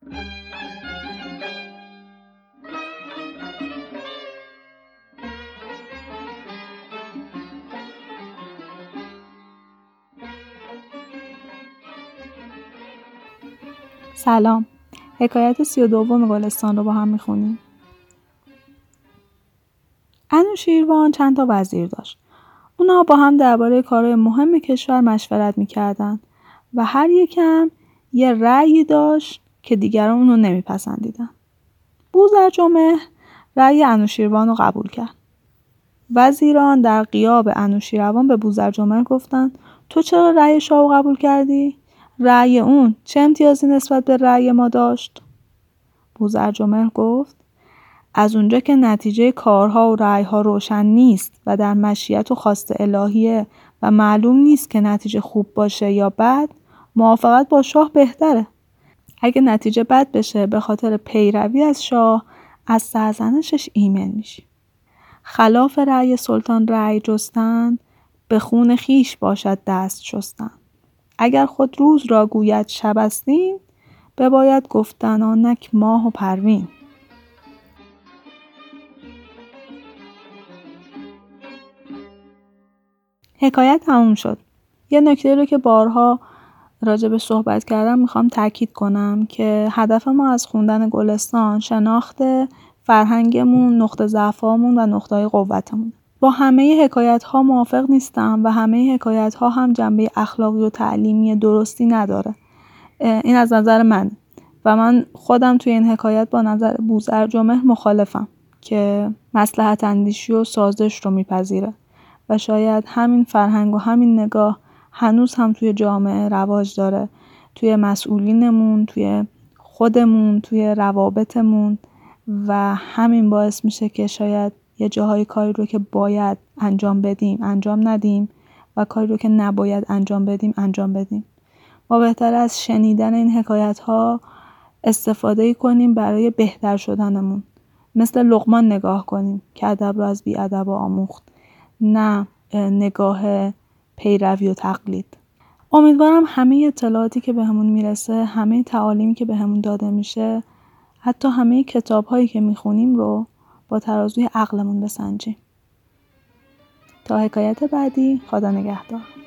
سلام. حکایت سی و دوم گلستان رو با هم می‌خونیم. انوشیروان چند تا وزیر داشت. اونا با هم درباره کارهای مهم کشور مشورت می‌کردن و هر یکم یه رأی داشت که دیگران اونو نمیپسندیدن. بوزرجمه رأی انوشیروان رو قبول کرد. وزیران در قیاب انوشیروان به بوزرجمه گفتن تو چرا رأی شاه قبول کردی؟ رأی اون چه امتیازی نسبت به رأی ما داشت؟ بوزرجمهر گفت از اونجا که نتیجه کارها و رأیها روشن نیست و در مشیت و خواست الهیه و معلوم نیست که نتیجه خوب باشه یا بد موافقت با شاه بهتره. اگه نتیجه بد بشه به خاطر پیروی از شاه از سرزنشش ایمن میشی. خلاف رأی سلطان رأی جستن به خون خیش باشد دست شستن. اگر خود روز را گوید شب استین بباید گفتن آنک ماه و پروین. حکایت تموم شد. یه نکته رو که بارها راجع به صحبت کردم می‌خوام تاکید کنم که هدف ما از خوندن گلستان شناخت فرهنگمون نقطه ضعفامون و نقطه قوتمون با همه حکایت ها موافق نیستم و همه حکایت ها هم جنبه اخلاقی و تعلیمی درستی نداره. این از نظر من. و من خودم توی این حکایت با نظر بوزر جمعه مخالفم که مسلحت اندیشی و سازش رو میپذیره. و شاید همین فرهنگ و همین نگاه هنوز هم توی جامعه رواج داره. توی مسئولینمون توی خودمون توی روابطمون و همین باعث میشه که شاید یه جاهای کاری رو که باید انجام بدیم انجام ندیم و کاری رو که نباید انجام بدیم انجام بدیم. ما بهتر از شنیدن این حکایت ها استفاده کنیم برای بهتر شدنمون. مثل لقمان نگاه کنیم که ادب رو از بی ادب آموخت. نه نگاه پیروی و تقلید. امیدوارم همه اطلاعاتی که بهمون به می‌رسه همه تعالیمی که بهمون به داده میشه حتی همه کتاب هایی که می‌خونیم رو با ترازوی عقلمون بسنجیم. تا حکایت بعدی خدا نگهدار.